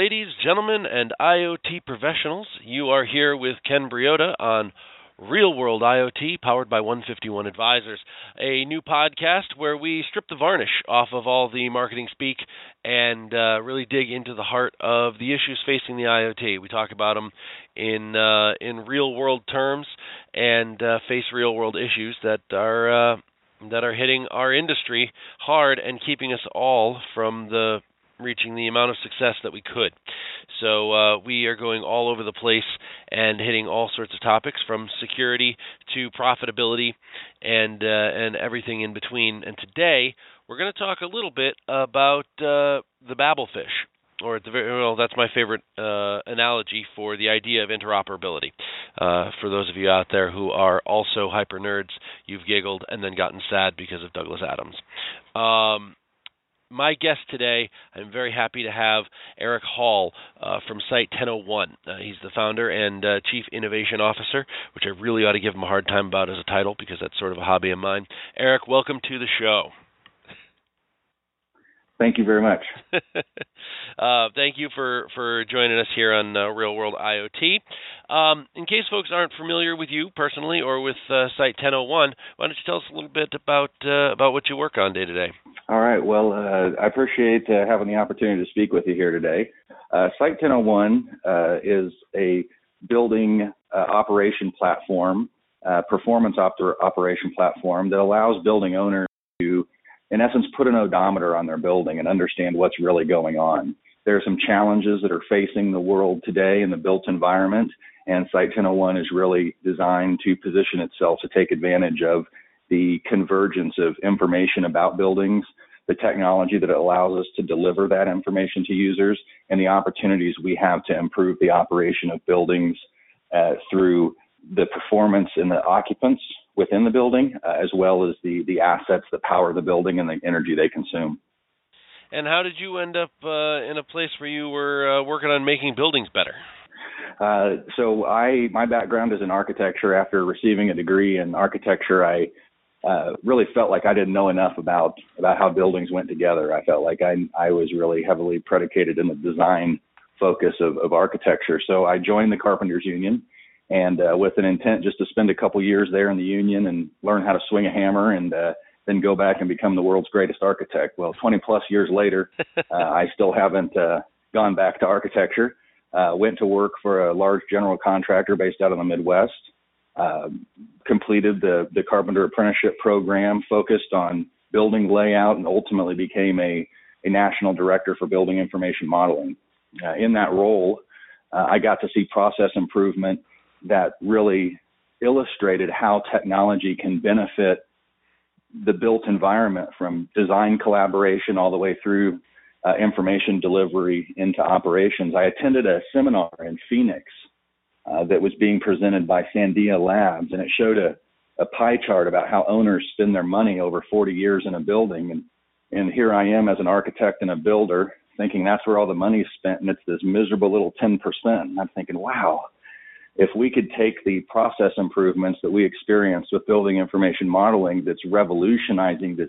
ladies, gentlemen, and IoT professionals. You are here with Ken Briodagh on Real World IoT, powered by 151 Advisors, a new podcast where we strip the varnish off of all the marketing speak and uh, really dig into the heart of the issues facing the IoT. We talk about them in uh, in real world terms and uh, face real world issues that are uh, that are hitting our industry hard and keeping us all from the reaching the amount of success that we could. So uh, we are going all over the place and hitting all sorts of topics from security to profitability and uh, and everything in between. And today we're going to talk a little bit about uh, the Babelfish. Or at the very well, that's my favorite uh, analogy for the idea of interoperability. Uh, for those of you out there who are also hyper nerds, you've giggled and then gotten sad because of Douglas Adams. Um, my guest today, I'm very happy to have Eric Hall uh, from Site 1001. Uh, he's the founder and uh, chief innovation officer, which I really ought to give him a hard time about as a title because that's sort of a hobby of mine. Eric, welcome to the show. Thank you very much. uh, thank you for, for joining us here on uh, Real World IoT. Um, in case folks aren't familiar with you personally or with uh, Site 1001, why don't you tell us a little bit about uh, about what you work on day to day? All right. Well, uh, I appreciate uh, having the opportunity to speak with you here today. Site 1001 is a building operation platform, performance op- operation platform that allows building owners to in essence, put an odometer on their building and understand what's really going on. There are some challenges that are facing the world today in the built environment, and Site 1001 is really designed to position itself to take advantage of the convergence of information about buildings, the technology that allows us to deliver that information to users, and the opportunities we have to improve the operation of buildings uh, through the performance and the occupants within the building, uh, as well as the the assets that power the building and the energy they consume. And how did you end up uh, in a place where you were uh, working on making buildings better? Uh, so I my background is in architecture. After receiving a degree in architecture, I uh, really felt like I didn't know enough about about how buildings went together. I felt like I I was really heavily predicated in the design focus of, of architecture. So I joined the Carpenters Union and uh, with an intent just to spend a couple years there in the union and learn how to swing a hammer and uh, then go back and become the world's greatest architect. Well, 20 plus years later, uh, I still haven't uh, gone back to architecture. Uh, went to work for a large general contractor based out of the Midwest. Uh, completed the the carpenter apprenticeship program, focused on building layout, and ultimately became a a national director for building information modeling. Uh, in that role, uh, I got to see process improvement that really illustrated how technology can benefit the built environment from design collaboration all the way through uh, information delivery into operations. I attended a seminar in Phoenix uh, that was being presented by Sandia Labs, and it showed a, a pie chart about how owners spend their money over 40 years in a building. And, and here I am as an architect and a builder thinking that's where all the money is spent, and it's this miserable little 10%. And I'm thinking, wow, if we could take the process improvements that we experienced with building information modeling that's revolutionizing this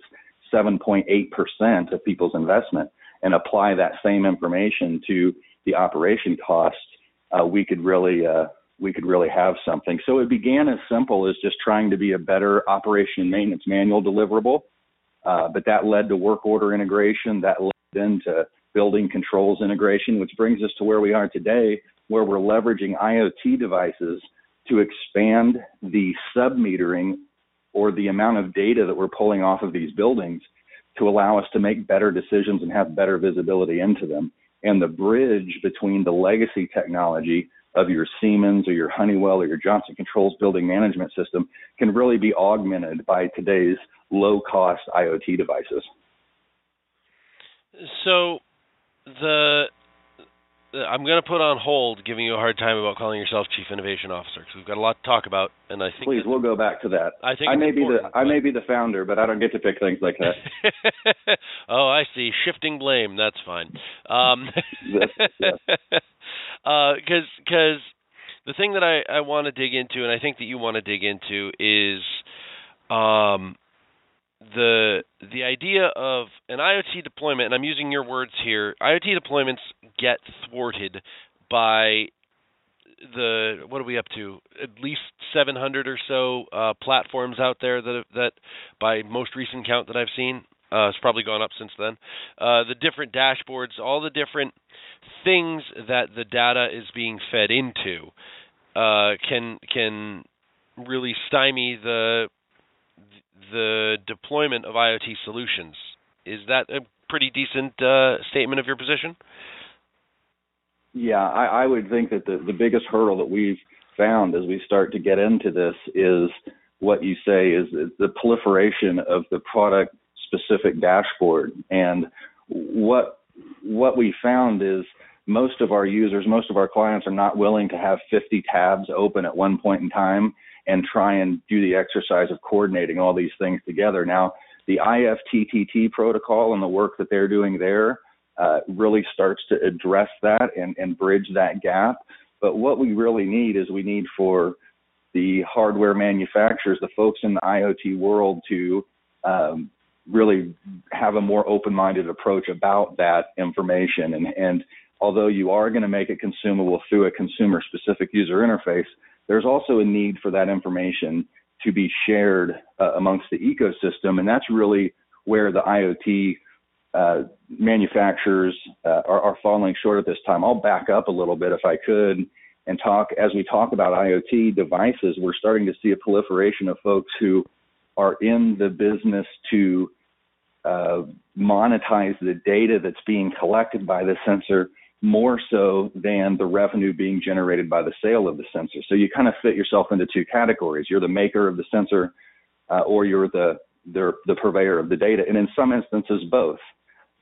7.8% of people's investment and apply that same information to the operation cost, uh, we could really uh, we could really have something. So it began as simple as just trying to be a better operation and maintenance manual deliverable, uh, but that led to work order integration, that led into building controls integration, which brings us to where we are today, where we're leveraging IoT devices to expand the sub-metering or the amount of data that we're pulling off of these buildings to allow us to make better decisions and have better visibility into them. And the bridge between the legacy technology of your Siemens or your Honeywell or your Johnson Controls building management system can really be augmented by today's low cost IoT devices. So the I'm going to put on hold giving you a hard time about calling yourself chief innovation officer because we've got a lot to talk about, and I think please we'll go back to that. I think I may be the I may be the founder, but I don't get to pick things like that. oh, I see. Shifting blame. That's fine. Um, yes, uh, because because the thing that I I want to dig into, and I think that you want to dig into, is um the the idea of an IoT deployment, and I'm using your words here, IoT deployments get thwarted by the what are we up to? At least 700 or so uh, platforms out there that that, by most recent count that I've seen, uh, it's probably gone up since then. Uh, the different dashboards, all the different things that the data is being fed into, uh, can can really stymie the the deployment of IoT solutions. Is that a pretty decent uh, statement of your position? Yeah, I, I would think that the, the biggest hurdle that we've found as we start to get into this is what you say is, the proliferation of the product specific dashboard. And what what we found is most of our users, most of our clients are not willing to have 50 tabs open at one point in time and try and do the exercise of coordinating all these things together. Now, the IFTTT protocol and the work that they're doing there uh, really starts to address that and, and bridge that gap. But what we really need is we need for the hardware manufacturers, the folks in the IoT world, to um, really have a more open-minded approach about that information. And, and although you are going to make it consumable through a consumer-specific user interface, there's also a need for that information to be shared uh, amongst the ecosystem, and that's really where the IoT uh, manufacturers uh, are, are, falling short at this time. I'll back up a little bit if I could and talk as we talk about IoT devices. We're starting to see a proliferation of folks who are in the business to uh, monetize the data that's being collected by the sensor more so than the revenue being generated by the sale of the sensor. So you kind of fit yourself into two categories. You're the maker of the sensor, uh, or you're the, the, the purveyor of the data, and in some instances both.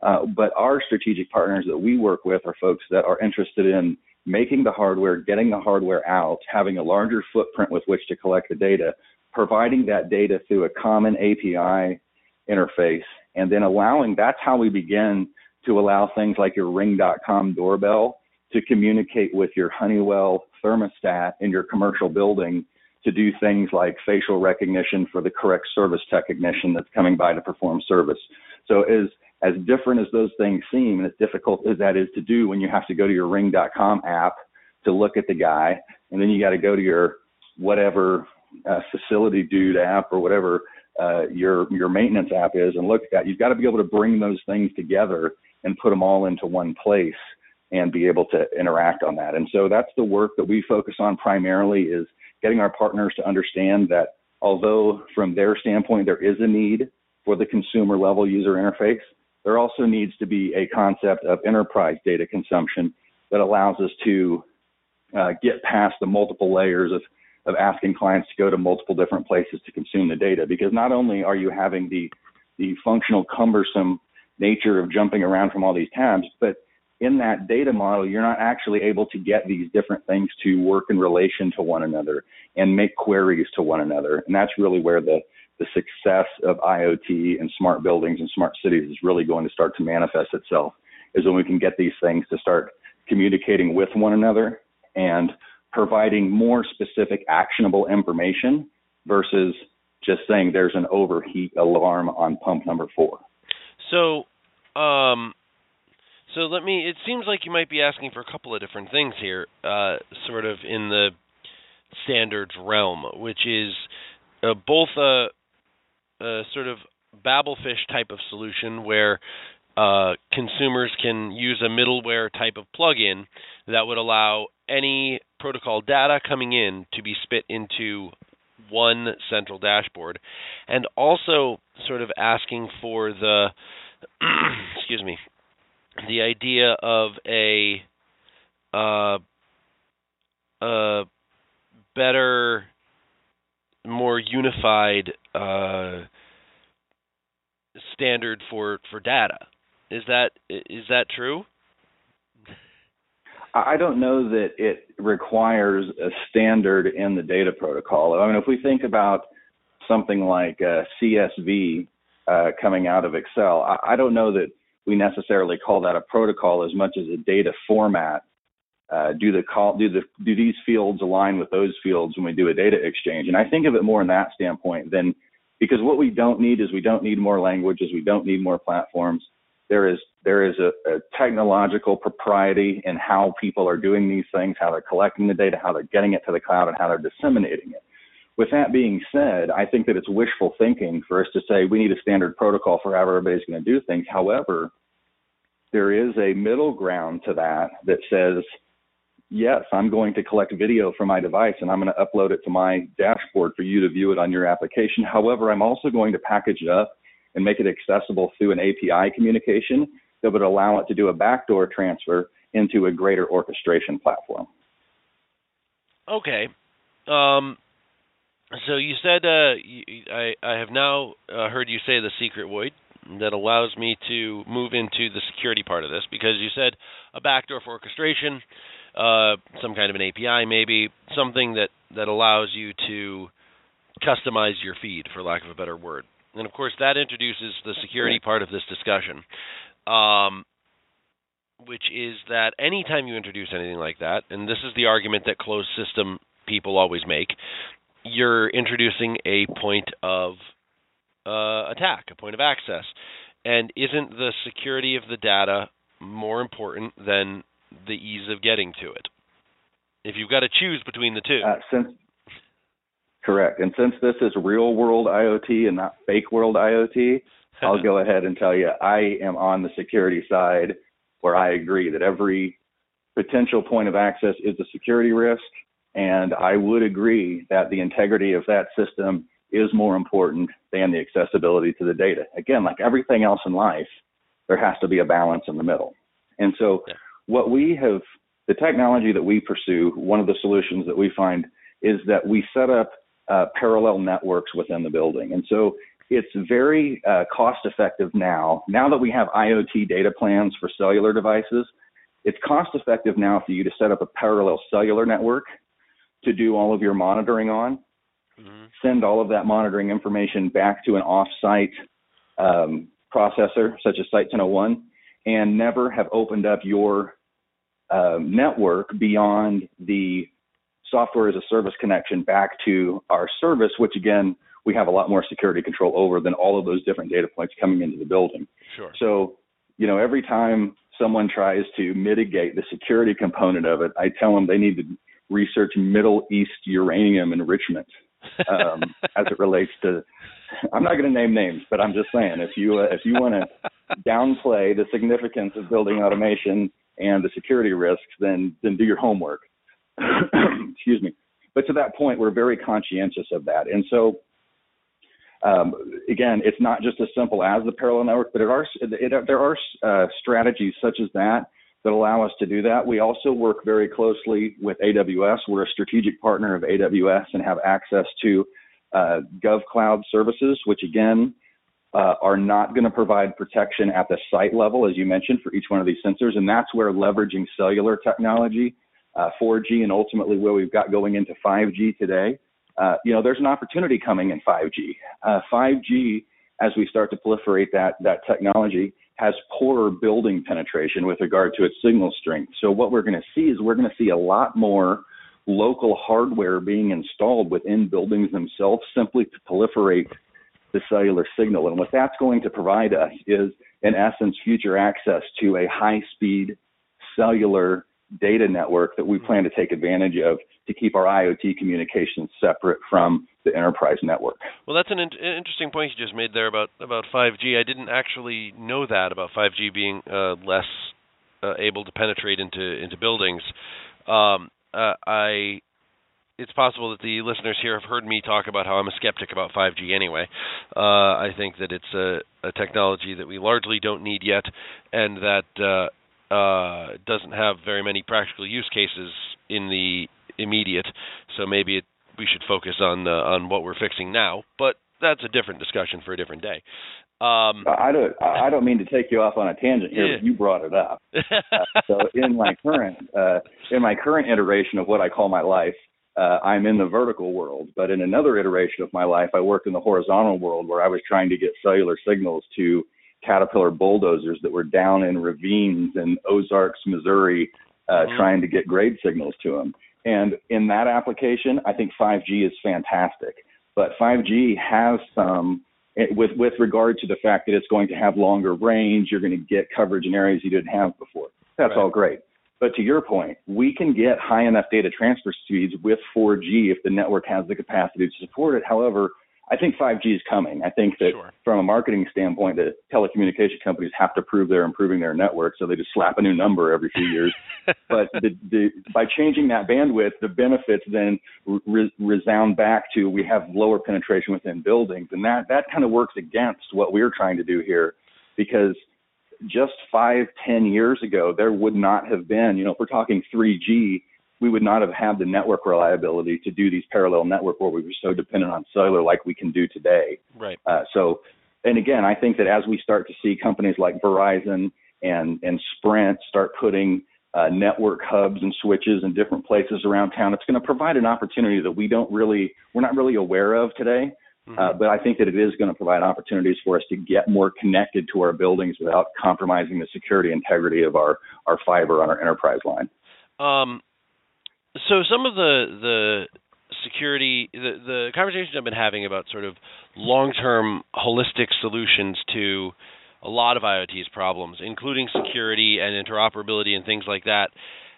Uh, but our strategic partners that we work with are folks that are interested in making the hardware, getting the hardware out, having a larger footprint with which to collect the data, providing that data through a common API interface, and then allowing that's how we begin to allow things like your ring.com doorbell to communicate with your Honeywell thermostat in your commercial building to do things like facial recognition for the correct service technician that's coming by to perform service. So as as different as those things seem and as difficult as that is to do when you have to go to your ring.com app to look at the guy and then you got to go to your whatever uh, facility dude app or whatever uh, your your maintenance app is and look at that you've got to be able to bring those things together and put them all into one place and be able to interact on that and so that's the work that we focus on primarily is getting our partners to understand that although from their standpoint there is a need for the consumer level user interface there also needs to be a concept of enterprise data consumption that allows us to uh, get past the multiple layers of, of asking clients to go to multiple different places to consume the data. Because not only are you having the, the functional cumbersome nature of jumping around from all these tabs, but in that data model, you're not actually able to get these different things to work in relation to one another and make queries to one another. And that's really where the, the success of IoT and smart buildings and smart cities is really going to start to manifest itself is when we can get these things to start communicating with one another and providing more specific actionable information versus just saying there's an overheat alarm on pump number four. So, um, so let me. It seems like you might be asking for a couple of different things here, uh, sort of in the standards realm, which is uh, both a a sort of Babelfish type of solution where uh, consumers can use a middleware type of plugin that would allow any protocol data coming in to be spit into one central dashboard, and also sort of asking for the excuse me the idea of a uh, a better more unified uh, standard for for data. Is that is that true? I don't know that it requires a standard in the data protocol. I mean, if we think about something like uh, CSV uh, coming out of Excel, I, I, don't know that we necessarily call that a protocol as much as a data format uh, do the call do the do these fields align with those fields when we do a data exchange and i think of it more in that standpoint than because what we don't need is we don't need more languages, we don't need more platforms. There is there is a, a technological propriety in how people are doing these things, how they're collecting the data, how they're getting it to the cloud, and how they're disseminating it. With that being said, I think that it's wishful thinking for us to say we need a standard protocol for how everybody's going to do things. However, there is a middle ground to that that says yes, I'm going to collect video from my device and I'm going to upload it to my dashboard for you to view it on your application. However, I'm also going to package it up and make it accessible through an API communication that would allow it to do a backdoor transfer into a greater orchestration platform. Okay. Um, so you said uh, I, I have now uh, heard you say the secret void that allows me to move into the security part of this because you said a backdoor for orchestration uh, some kind of an API, maybe something that that allows you to customize your feed, for lack of a better word. And of course, that introduces the security part of this discussion, um, which is that anytime you introduce anything like that, and this is the argument that closed system people always make, you're introducing a point of uh, attack, a point of access. And isn't the security of the data more important than the ease of getting to it. If you've got to choose between the two. Uh, since correct, and since this is real world IoT and not fake world IoT, I'll go ahead and tell you I am on the security side where I agree that every potential point of access is a security risk, and I would agree that the integrity of that system is more important than the accessibility to the data. Again, like everything else in life, there has to be a balance in the middle. And so yeah what we have, the technology that we pursue, one of the solutions that we find is that we set up uh, parallel networks within the building. And so it's very uh, cost effective now. Now that we have IoT data plans for cellular devices, it's cost effective now for you to set up a parallel cellular network to do all of your monitoring on, mm-hmm. send all of that monitoring information back to an off-site um, processor such as Site 1001, and never have opened up your um, network beyond the software as a service connection back to our service, which again, we have a lot more security control over than all of those different data points coming into the building. Sure. So, you know, every time someone tries to mitigate the security component of it, I tell them they need to research Middle East uranium enrichment um, as it relates to. I'm not going to name names, but I'm just saying if you uh, if you want to downplay the significance of building automation and the security risks, then then do your homework. Excuse me. But to that point, we're very conscientious of that, and so um, again, it's not just as simple as the parallel network, but it are, it, there are uh, strategies such as that that allow us to do that. We also work very closely with AWS. We're a strategic partner of AWS and have access to uh, GovCloud services, which again uh, are not going to provide protection at the site level, as you mentioned, for each one of these sensors. And that's where leveraging cellular technology, uh, 4G, and ultimately where we've got going into 5G today, uh, you know, there's an opportunity coming in 5G. 5G, uh, as we start to proliferate that that technology, has poorer building penetration with regard to its signal strength. So what we're going to see is we're going to see a lot more local hardware being installed within buildings themselves simply to proliferate the cellular signal. And what that's going to provide us is, in essence, future access to a high speed cellular data network that we mm-hmm. plan to take advantage of to keep our IoT communications separate from the enterprise network. Well, that's an in- interesting point you just made there about about 5G. I didn't actually know that about 5G being uh, less uh, able to penetrate into into buildings. Um, uh, I it's possible that the listeners here have heard me talk about how I'm a skeptic about 5G anyway. Uh, I think that it's a, a, technology that we largely don't need yet, and that uh, uh, doesn't have very many practical use cases in the immediate. So maybe it, we should focus on uh, on what we're fixing now. But that's a different discussion for a different day. Um, I don't. I don't mean to take you off on a tangent here, yeah. but you brought it up. uh, so in my current uh, in my current iteration of what I call my life, uh, I'm in the vertical world. But in another iteration of my life, I worked in the horizontal world where I was trying to get cellular signals to Caterpillar bulldozers that were down in ravines in Ozarks, Missouri, uh, mm-hmm. trying to get grade signals to them. And in that application, I think 5G is fantastic. but 5G has some with with regard to the fact that it's going to have longer range, you're going to get coverage in areas you didn't have before. That's right. all great. But to your point, we can get high enough data transfer speeds with 4G if the network has the capacity to support it. However, I think 5G is coming. I think that sure. from a marketing standpoint, the telecommunication companies have to prove they're improving their network, so they just slap a new number every few years. but the, the, by changing that bandwidth, the benefits then re- resound back to we have lower penetration within buildings, and that that kind of works against what we're trying to do here, because just five, ten years ago, there would not have been, you know, if we're talking 3G, we would not have had the network reliability to do these parallel network where we were so dependent on cellular like we can do today. Right. Uh, so, and again, I think that as we start to see companies like Verizon and and Sprint start putting uh, network hubs and switches in different places around town, it's going to provide an opportunity that we don't really, we're not really aware of today. Mm-hmm. Uh, but I think that it is going to provide opportunities for us to get more connected to our buildings without compromising the security integrity of our, our fiber on our enterprise line. Um, so some of the the security the the conversations I've been having about sort of long-term holistic solutions to a lot of IoT's problems, including security and interoperability and things like that,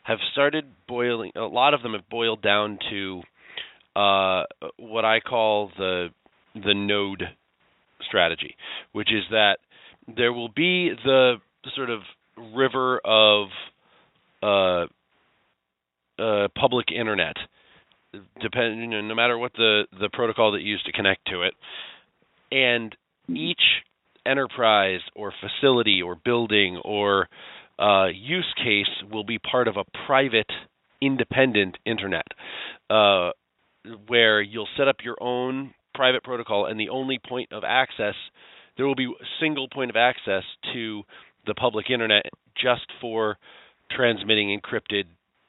have started boiling. A lot of them have boiled down to uh, what I call the the node strategy, which is that there will be the sort of river of uh, uh, public internet, depending no matter what the the protocol that you use to connect to it, and each enterprise or facility or building or uh, use case will be part of a private, independent internet, uh, where you'll set up your own private protocol, and the only point of access there will be a single point of access to the public internet just for transmitting encrypted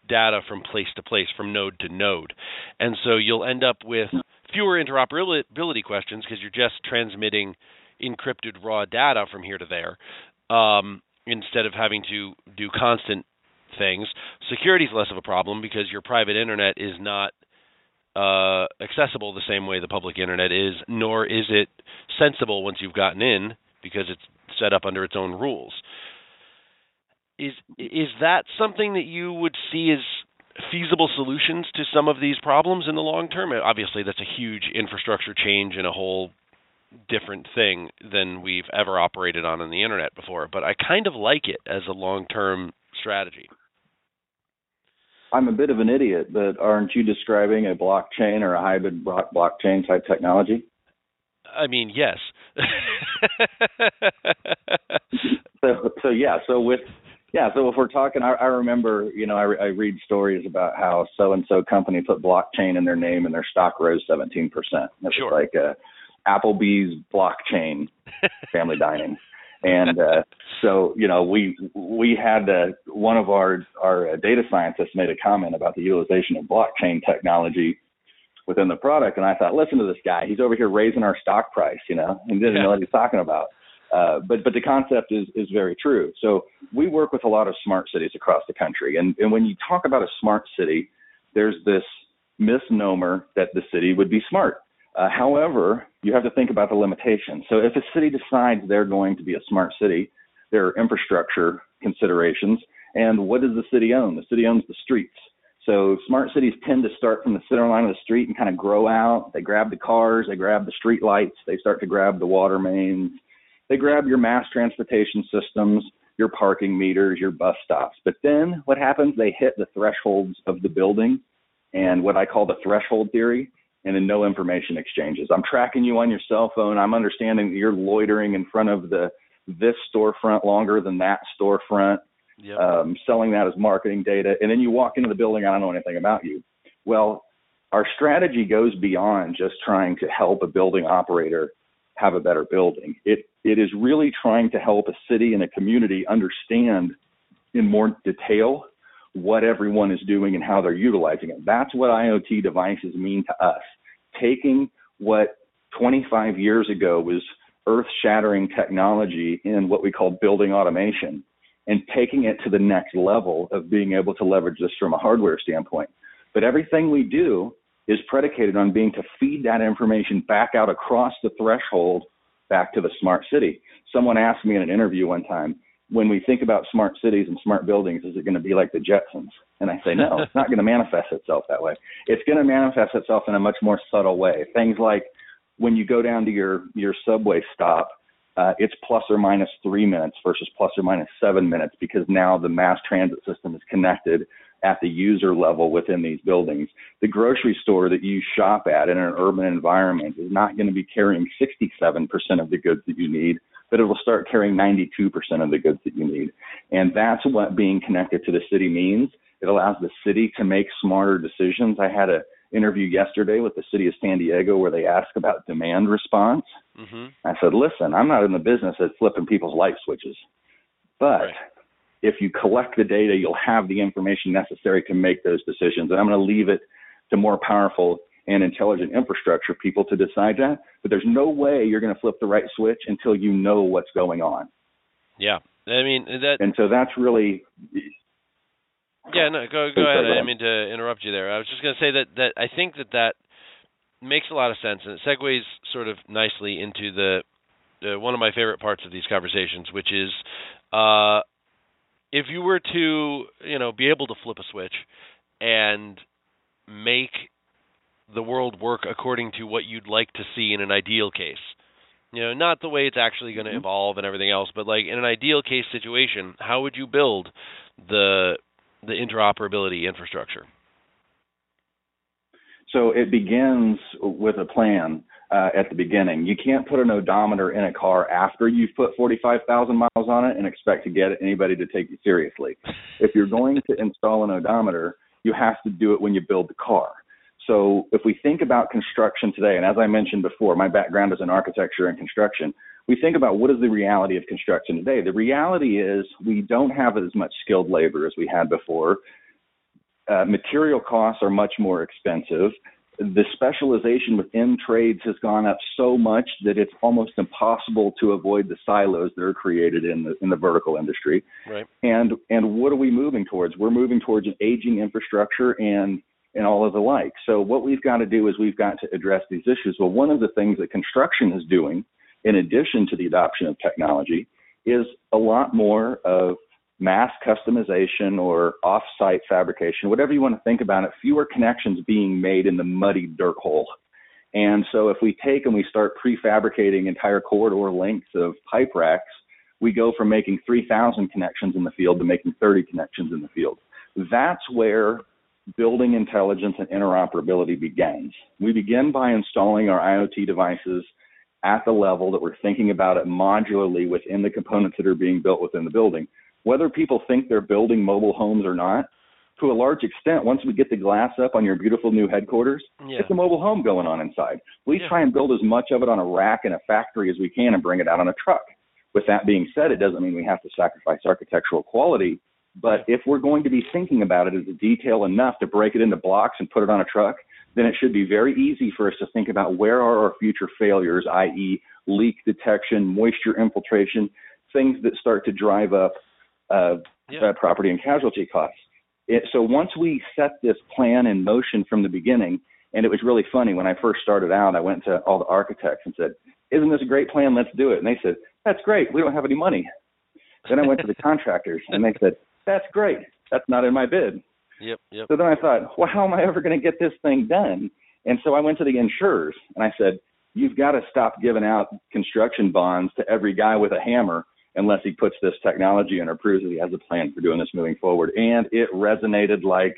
data from place to place, from node to node. And so you'll end up with fewer interoperability questions because you're just transmitting encrypted raw data from here to there um, instead of having to do constant things. Security is less of a problem because your private internet is not uh, accessible the same way the public internet is, nor is it sensible once you've gotten in because it's set up under its own rules. Is is that something that you would see as feasible solutions to some of these problems in the long term? Obviously, that's a huge infrastructure change and a whole different thing than we've ever operated on in the internet before. But I kind of like it as a long term strategy. I'm a bit of an idiot, but aren't you describing a blockchain or a hybrid blockchain type technology? I mean, yes. so, so yeah. So with yeah, so if we're talking, I, I remember, you know, I, I read stories about how so and so company put blockchain in their name and their stock rose 17%. It's sure. like uh, Applebee's blockchain family dining. And uh, so, you know, we we had uh, one of our our uh, data scientists made a comment about the utilization of blockchain technology within the product, and I thought, listen to this guy. He's over here raising our stock price, you know, and didn't yeah. know what he's talking about. Uh, but but the concept is is very true. So we work with a lot of smart cities across the country, and and when you talk about a smart city, there's this misnomer that the city would be smart. Uh, however, you have to think about the limitations. So if a city decides they're going to be a smart city, there are infrastructure considerations. And what does the city own? The city owns the streets. So smart cities tend to start from the center line of the street and kind of grow out. They grab the cars, they grab the street lights, they start to grab the water mains, they grab your mass transportation systems, your parking meters, your bus stops. But then what happens? They hit the thresholds of the building and what I call the threshold theory, and then no information exchanges. I'm tracking you on your cell phone. I'm understanding that you're loitering in front of the this storefront longer than that storefront, yep. um, selling that as marketing data, and then you walk into the building. I don't know anything about you. Well, our strategy goes beyond just trying to help a building operator have a better building. It it is really trying to help a city and a community understand in more detail what everyone is doing and how they're utilizing it. That's what IoT devices mean to us. Taking what 25 years ago was earth shattering technology in what we call building automation and taking it to the next level of being able to leverage this from a hardware standpoint. But everything we do is predicated on being to feed that information back out across the threshold back to the smart city. Someone asked me in an interview one time, when we think about smart cities and smart buildings, is it going to be like the Jetsons? And I say, no, it's not going to manifest itself that way. It's going to manifest itself in a much more subtle way. Things like when you go down to your, your subway stop, uh, it's plus or minus three minutes versus plus or minus seven minutes because now the mass transit system is connected at the user level within these buildings. The grocery store that you shop at in an urban environment is not going to be carrying 67% of the goods that you need, but it will start carrying 92% of the goods that you need. And that's what being connected to the city means. It allows the city to make smarter decisions. I had an interview yesterday with the city of San Diego where they asked about demand response. Mm-hmm. I said, listen, I'm not in the business of flipping people's light switches, but right if you collect the data, you'll have the information necessary to make those decisions. And I'm going to leave it to more powerful and intelligent infrastructure people to decide that. But there's no way you're going to flip the right switch until you know what's going on. Yeah, I mean that. And so that's really. Yeah, no, go go ahead. I didn't mean to interrupt you there. I was just going to say that that I think that that makes a lot of sense, and it segues sort of nicely into the uh, one of my favorite parts of these conversations, which is uh, if you were to, you know, be able to flip a switch and make the world work according to what you'd like to see in an ideal case. You know, not the way it's actually going to mm-hmm. evolve and everything else, but like in an ideal case situation, how would you build the the interoperability infrastructure? So it begins with a plan uh, at the beginning. You can't put an odometer in a car after you've put 45,000 miles on it and expect to get anybody to take you seriously. If you're going to install an odometer, you have to do it when you build the car. So if we think about construction today, and as I mentioned before, my background is in architecture and construction. We think about what is the reality of construction today. The reality is we don't have as much skilled labor as we had before. Uh, material costs are much more expensive the specialization within trades has gone up so much that it's almost impossible to avoid the silos that are created in the in the vertical industry. Right. And and what are we moving towards? We're moving towards an aging infrastructure and and all of the like. So what we've got to do is we've got to address these issues. Well, one of the things that construction is doing, in addition to the adoption of technology, is a lot more of mass customization or off-site fabrication, whatever you want to think about it, fewer connections being made in the muddy dirt hole. And so if we take and we start prefabricating entire corridor lengths of pipe racks, we go from making 3,000 connections in the field to making 30 connections in the field. That's where building intelligence and interoperability begins. We begin by installing our IoT devices at the level that we're thinking about it modularly within the components that are being built within the building whether people think they're building mobile homes or not, to a large extent, once we get the glass up on your beautiful new headquarters, yeah. it's a mobile home going on inside. We yeah. try and build as much of it on a rack in a factory as we can and bring it out on a truck. With that being said, it doesn't mean we have to sacrifice architectural quality. But if we're going to be thinking about it as a detail enough to break it into blocks and put it on a truck, then it should be very easy for us to think about where are our future failures, i.e., leak detection, moisture infiltration, things that start to drive up uh, yeah. property and casualty costs. It, so once we set this plan in motion from the beginning, and it was really funny when I first started out, I went to all the architects and said, "Isn't this a great plan? Let's do it." And they said, "That's great. We don't have any money." Then I went to the contractors, and they said, "That's great. That's not in my bid." Yep, yep. So then I thought, well, how am I ever going to get this thing done? And so I went to the insurers and I said, you've got to stop giving out construction bonds to every guy with a hammer unless he puts this technology and approves that he has a plan for doing this moving forward. And it resonated like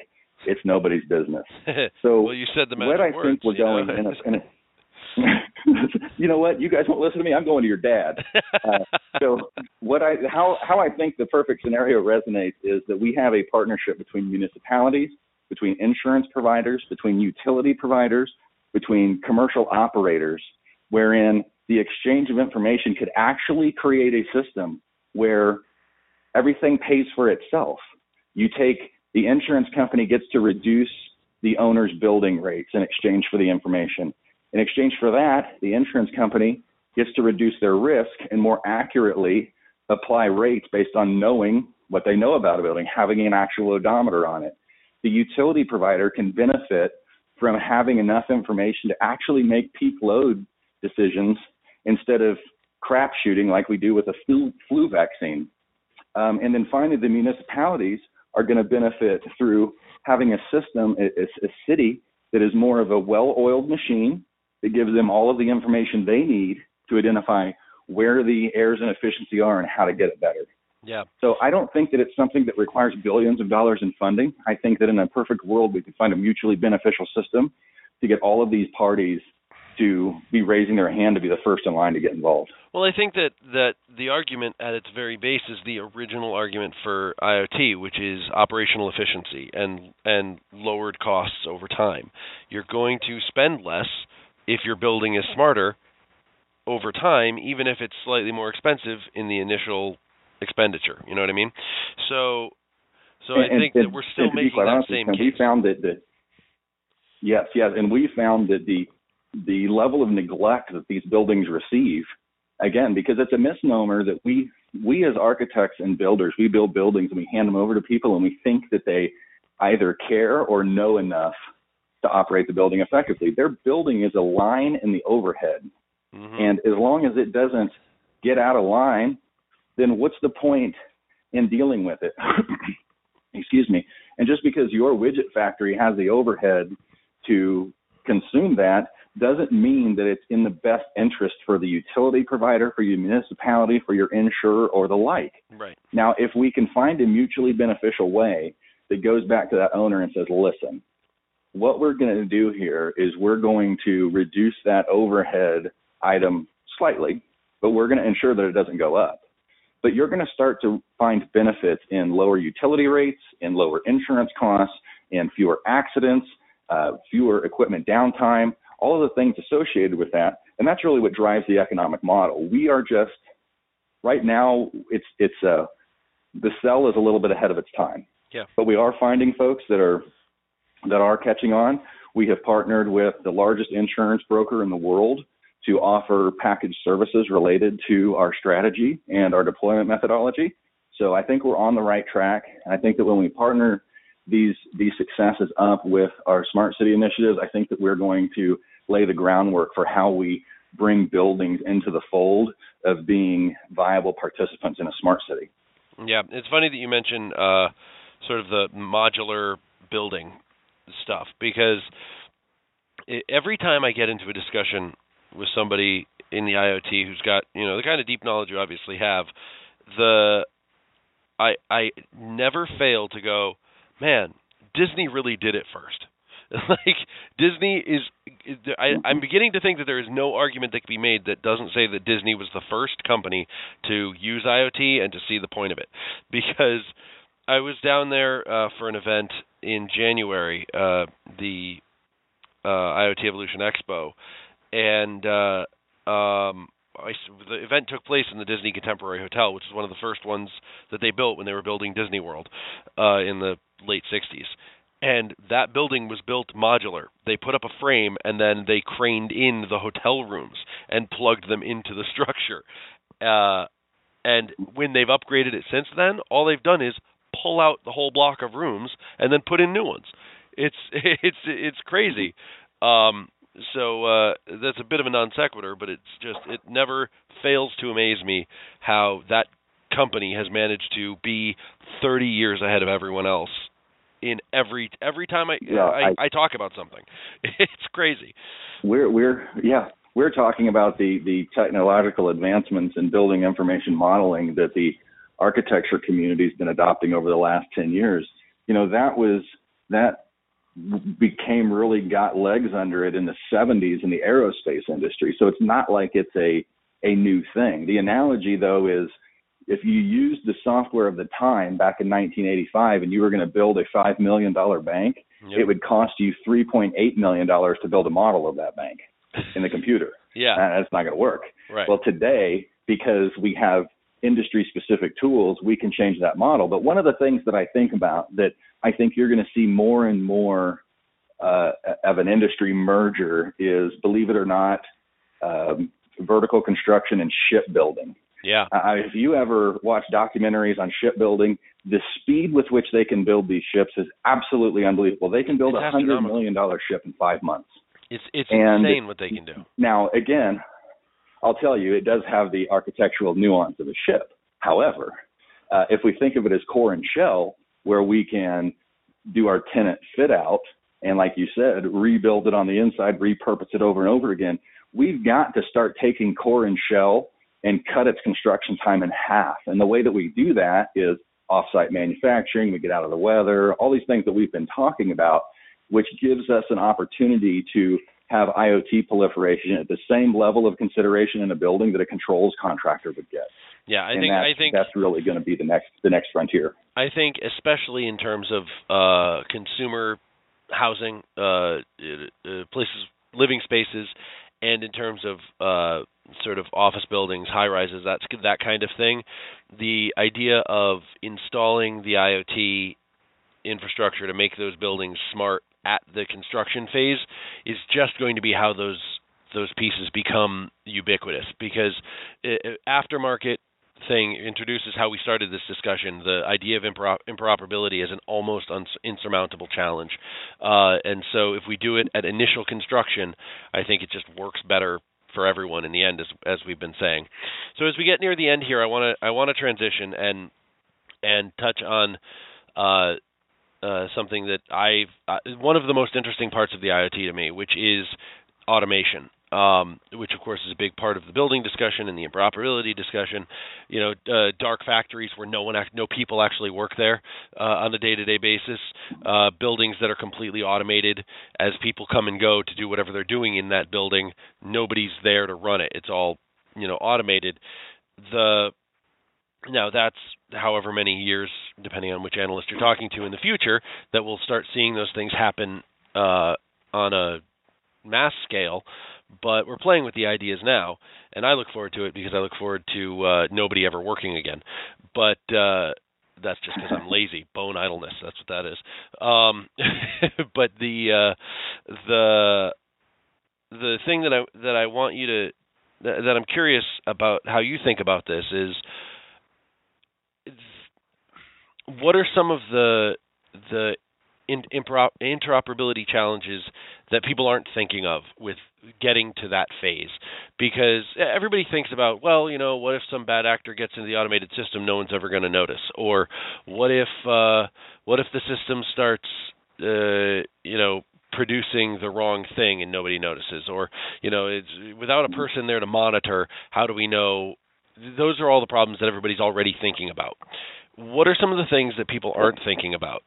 it's nobody's business. So well, you said the what I words, think we're going in a, in a you know what? You guys won't listen to me. I'm going to your dad. Uh, so what I how how I think the perfect scenario resonates is that we have a partnership between municipalities, between insurance providers, between utility providers, between commercial operators, wherein the exchange of information could actually create a system where everything pays for itself. You take the insurance company gets to reduce the owner's building rates in exchange for the information. In exchange for that, the insurance company gets to reduce their risk and more accurately apply rates based on knowing what they know about a building, having an actual odometer on it. The utility provider can benefit from having enough information to actually make peak load decisions instead of crap shooting like we do with a flu, flu vaccine. Um, and then finally, the municipalities are going to benefit through having a system, a, a city that is more of a well oiled machine that gives them all of the information they need to identify where the errors and efficiency are and how to get it better. Yeah. So I don't think that it's something that requires billions of dollars in funding. I think that in a perfect world, we could find a mutually beneficial system to get all of these parties to be raising their hand to be the first in line to get involved. Well, I think that that the argument at its very base is the original argument for IoT, which is operational efficiency and and lowered costs over time. You're going to spend less if your building is smarter over time, even if it's slightly more expensive in the initial expenditure. You know what I mean? So, so and, I think and, that we're still making that same case. We found that the yes, yes, and we found that the the level of neglect that these buildings receive, again, because it's a misnomer that we we as architects and builders, we build buildings and we hand them over to people and we think that they either care or know enough to operate the building effectively. Their building is a line in the overhead. Mm-hmm. And as long as it doesn't get out of line, then what's the point in dealing with it? Excuse me. And just because your widget factory has the overhead to consume that doesn't mean that it's in the best interest for the utility provider, for your municipality, for your insurer, or the like. Right. Now, if we can find a mutually beneficial way that goes back to that owner and says, listen, what we're going to do here is we're going to reduce that overhead item slightly, but we're going to ensure that it doesn't go up. But you're going to start to find benefits in lower utility rates, in lower insurance costs, in fewer accidents, uh, fewer equipment downtime, all of the things associated with that. And that's really what drives the economic model. We are just right now it's it's uh the cell is a little bit ahead of its time. Yeah. But we are finding folks that are that are catching on. We have partnered with the largest insurance broker in the world to offer package services related to our strategy and our deployment methodology. So I think we're on the right track. And I think that when we partner these these successes up with our smart city initiatives, I think that we're going to lay the groundwork for how we bring buildings into the fold of being viable participants in a smart city. Yeah, it's funny that you mention uh, sort of the modular building stuff because every time I get into a discussion with somebody in the IoT who's got you know the kind of deep knowledge you obviously have, the I I never fail to go, man, Disney really did it first. like Disney is, I, I'm beginning to think that there is no argument that can be made that doesn't say that Disney was the first company to use IoT and to see the point of it. Because I was down there uh, for an event in January, uh, the uh, IoT Evolution Expo, and uh, um, I, the event took place in the Disney Contemporary Hotel, which is one of the first ones that they built when they were building Disney World uh, in the late '60s and that building was built modular. They put up a frame and then they craned in the hotel rooms and plugged them into the structure. Uh, and when they've upgraded it since then, all they've done is pull out the whole block of rooms and then put in new ones. It's it's it's crazy. Um, so uh, that's a bit of a non sequitur, but it's just it never fails to amaze me how that company has managed to be 30 years ahead of everyone else in every every time I, yeah, I, I, I talk about something. It's crazy. We're we're yeah we're talking about the the technological advancements in building information modeling that the architecture community's been adopting over the last 10 years. You know that was that became really got legs under it in the 70s in the aerospace industry. So it's not like it's a a new thing. The analogy though is if you used the software of the time back in 1985 and you were going to build a $5 million bank, yep. it would cost you $3.8 million to build a model of that bank in the computer. yeah. And that's not going to work. Right. Well, today, because we have industry specific tools, we can change that model. But one of the things that I think about that I think you're going to see more and more uh, of an industry merger is, believe it or not, um, vertical construction and shipbuilding. Yeah. Uh, if you ever watch documentaries on shipbuilding, the speed with which they can build these ships is absolutely unbelievable. They can build a hundred million dollar ship in five months. It's it's and insane what they can do. Now, again, I'll tell you, it does have the architectural nuance of a ship. However, uh, if we think of it as core and shell, where we can do our tenant fit out and, like you said, rebuild it on the inside, repurpose it over and over again, we've got to start taking core and shell and cut its construction time in half. And the way that we do that is offsite manufacturing, we get out of the weather, all these things that we've been talking about, which gives us an opportunity to have IoT proliferation at the same level of consideration in a building that a controls contractor would get. Yeah, I and think I think that's really going to be the next the next frontier. I think especially in terms of uh, consumer housing, uh, uh, places, living spaces, and in terms of uh, sort of office buildings, high rises, that's that kind of thing. The idea of installing the IoT infrastructure to make those buildings smart at the construction phase is just going to be how those those pieces become ubiquitous because aftermarket thing introduces how we started this discussion the idea of interoperability as an almost insurmountable challenge uh, and so if we do it at initial construction i think it just works better for everyone in the end as as we've been saying so as we get near the end here i want to i want to transition and and touch on uh, uh, something that I've uh, one of the most interesting parts of the IoT to me, which is automation. Um, which of course is a big part of the building discussion and the interoperability discussion. You know, uh, dark factories where no one, act, no people actually work there uh, on a day-to-day basis. Uh, buildings that are completely automated as people come and go to do whatever they're doing in that building. Nobody's there to run it. It's all, you know, automated. The now that's however many years, depending on which analyst you're talking to in the future, that we'll start seeing those things happen uh, on a mass scale. But we're playing with the ideas now, and I look forward to it because I look forward to uh, nobody ever working again. But uh, that's just because I'm lazy, bone idleness. That's what that is. Um, but the uh, the the thing that I that I want you to that, that I'm curious about how you think about this is what are some of the the interoperability challenges that people aren't thinking of with getting to that phase. Because everybody thinks about well you know what if some bad actor gets into the automated system no one's ever going to notice? Or what if uh what if the system starts uh you know producing the wrong thing and nobody notices? Or you know it's without a person there to monitor how do we know? Those are all the problems that everybody's already thinking about. What are some of the things that people aren't thinking about?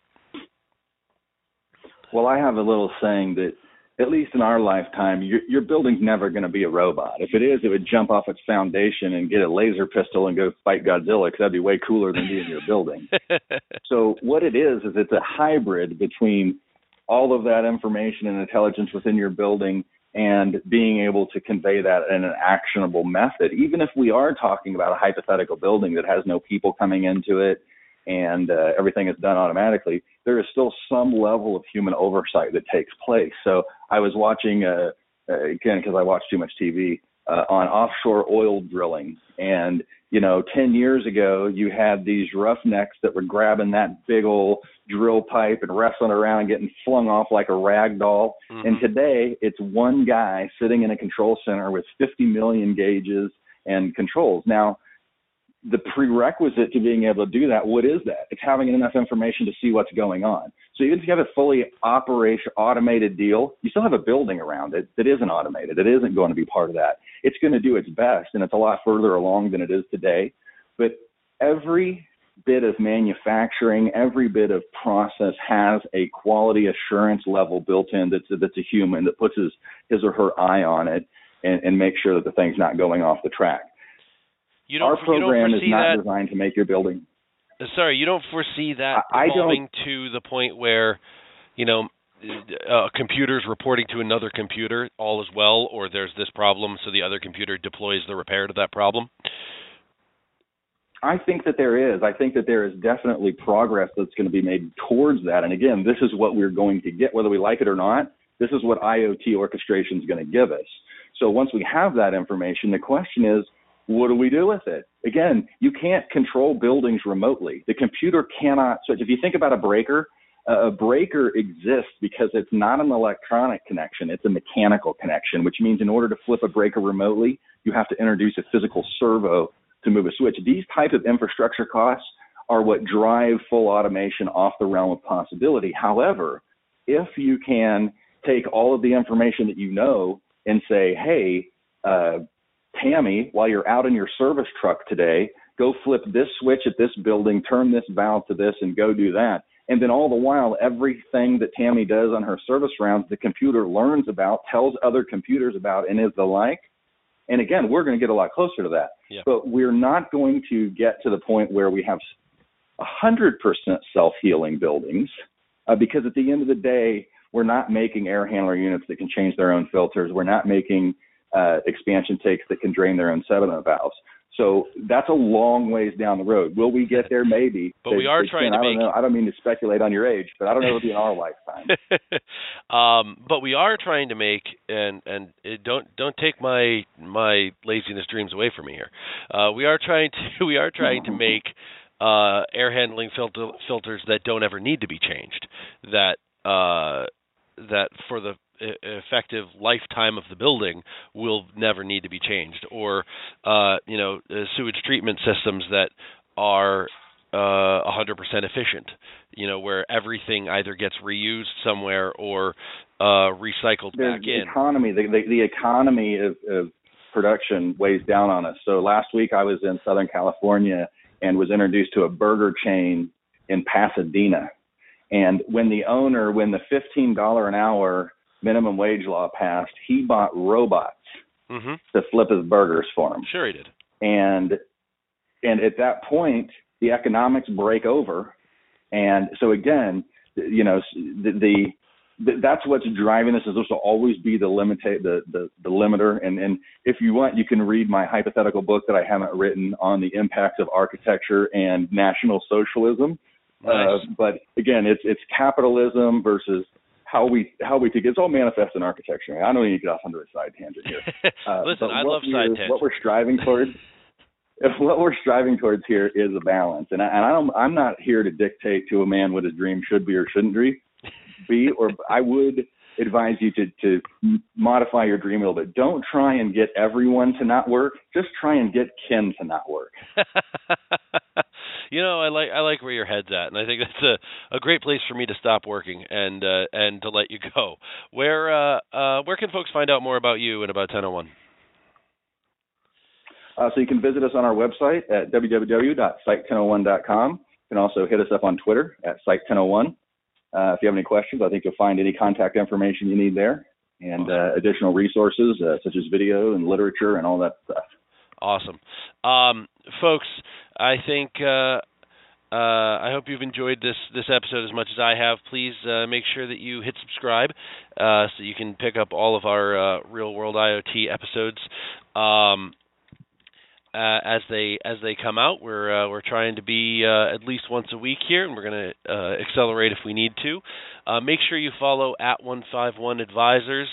Well, I have a little saying that at least in our lifetime, your, your building's never going to be a robot. If it is, it would jump off its foundation and get a laser pistol and go fight Godzilla because that'd be way cooler than being your building. so what it is is it's a hybrid between all of that information and intelligence within your building and being able to convey that in an actionable method, even if we are talking about a hypothetical building that has no people coming into it and uh, everything is done automatically, there is still some level of human oversight that takes place. So I was watching, uh, uh, again, because I watch too much TV, uh, on offshore oil drilling. And, you know, 10 years ago, you had these roughnecks that were grabbing that big old drill pipe and wrestling around and getting flung off like a rag doll. Mm-hmm. And today, it's one guy sitting in a control center with 50 million gauges and controls. Now, the prerequisite to being able to do that, what is that? It's having enough information to see what's going on. So even if you have a fully operation automated deal, you still have a building around it that isn't automated. It isn't going to be part of that. It's going to do its best, and it's a lot further along than it is today. But every bit of manufacturing, every bit of process has a quality assurance level built in that's that's a human that puts his his or her eye on it and, and makes sure that the thing's not going off the track. You don't, Our program is not that, designed to make your building. Uh, sorry, you don't foresee that I, evolving to the point where, you know, uh, computers reporting to another computer all is well, or there's this problem, so the other computer deploys the repair to that problem. I think that there is. I think that there is definitely progress that's going to be made towards that. And again, this is what we're going to get, whether we like it or not. This is what IoT orchestration is going to give us. So once we have that information, the question is, what do we do with it? again, you can't control buildings remotely. The computer cannot switch. If you think about a breaker, a breaker exists because it's not an electronic connection, it's a mechanical connection, which means in order to flip a breaker remotely, you have to introduce a physical servo to move a switch. These types of infrastructure costs are what drive full automation off the realm of possibility. However, if you can take all of the information that you know and say, hey, uh, Tammy, while you're out in your service truck today, go flip this switch at this building, turn this valve to this, and go do that. And then all the while, everything that Tammy does on her service rounds, the computer learns about, tells other computers about, and is the like. And again, we're going to get a lot closer to that. Yeah. But we're not going to get to the point where we have 100% self healing buildings uh, because at the end of the day, we're not making air handler units that can change their own filters. We're not making uh, expansion tanks that can drain their own sediment valves. So that's a long ways down the road. Will we get there? Maybe. But we are trying to I don't Know, I don't mean to speculate on your age, but I don't know if it'll be in our lifetime. um, but we are trying to make, and and don't don't take my my laziness dreams away from me here. Uh, we are trying to we are trying to make uh, air handling filter, filters that don't ever need to be changed. That uh, that for the effective lifetime of the building will never need to be changed, or uh, you know uh, sewage treatment systems that are uh, 100% efficient. You know where everything either gets reused somewhere or uh, recycled the, back the in. Economy, the, the, the economy of, of production weighs down on us. So last week I was in Southern California and was introduced to a burger chain in Pasadena. And when the owner, when the $15 an hour minimum wage law passed, he bought robots mm-hmm. to flip his burgers for him. Sure, he did. And and at that point, the economics break over. And so again, you know, the, the that's what's driving this is this will always be the limit the, the the limiter and and if you want you can read my hypothetical book that I haven't written on the impact of architecture and national socialism nice. uh, but again it's it's capitalism versus how we how we think it's all manifest in architecture. I don't need to get off onto a side tangent here. Uh, Listen, I love side tangents. What we're striving towards, if what we're striving towards here is a balance, and I, and I don't, I'm not here to dictate to a man what his dream should be or shouldn't be, or I would advise you to to modify your dream a little bit. Don't try and get everyone to not work. Just try and get Ken to not work. you know, I like I like where your head's at, and I think that's a a great place for me to stop working and uh, and to let you go. Where uh, uh, where can folks find out more about you and about 1001? Uh, so you can visit us on our website at www.site1001.com. You can also hit us up on Twitter at site1001. Uh, if you have any questions, I think you'll find any contact information you need there and uh, additional resources uh, such as video and literature and all that stuff. Awesome. Um, folks, I think uh, uh, I hope you've enjoyed this this episode as much as I have. Please uh, make sure that you hit subscribe uh, so you can pick up all of our uh, real world IoT episodes. Um, as they as they come out. We're uh, we're trying to be at least once a week here, and we're going to accelerate if we need to. Make sure you follow at 151 Advisors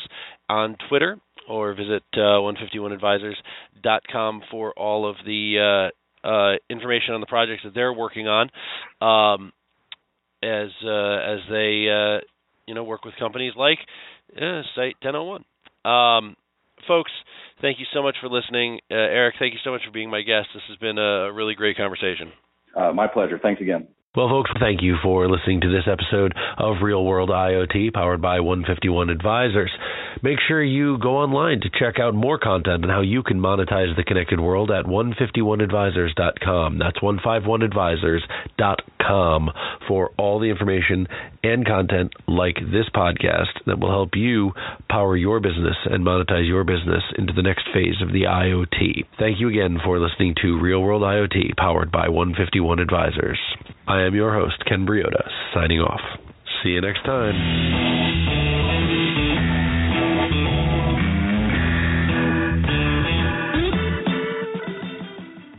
on Twitter or visit 151advisors.com for all of the information on the projects that they're working on. Um, as as they you know work with companies like Site 1001. Um, folks, thank you so much for listening. Uh, Eric, thank you so much for being my guest. This has been a really great conversation. Uh, my pleasure. Thanks again. Well, folks, thank you for listening to this episode of Real World IoT powered by 151 Advisors. Make sure you go online to check out more content on how you can monetize the connected world at 151advisors.com. That's 151advisors.com for all the information and content like this podcast that will help you power your business and monetize your business into the next phase of the IoT. Thank you again for listening to Real World IoT powered by 151 Advisors. I am your host, Ken Briodagh, signing off. See you next time.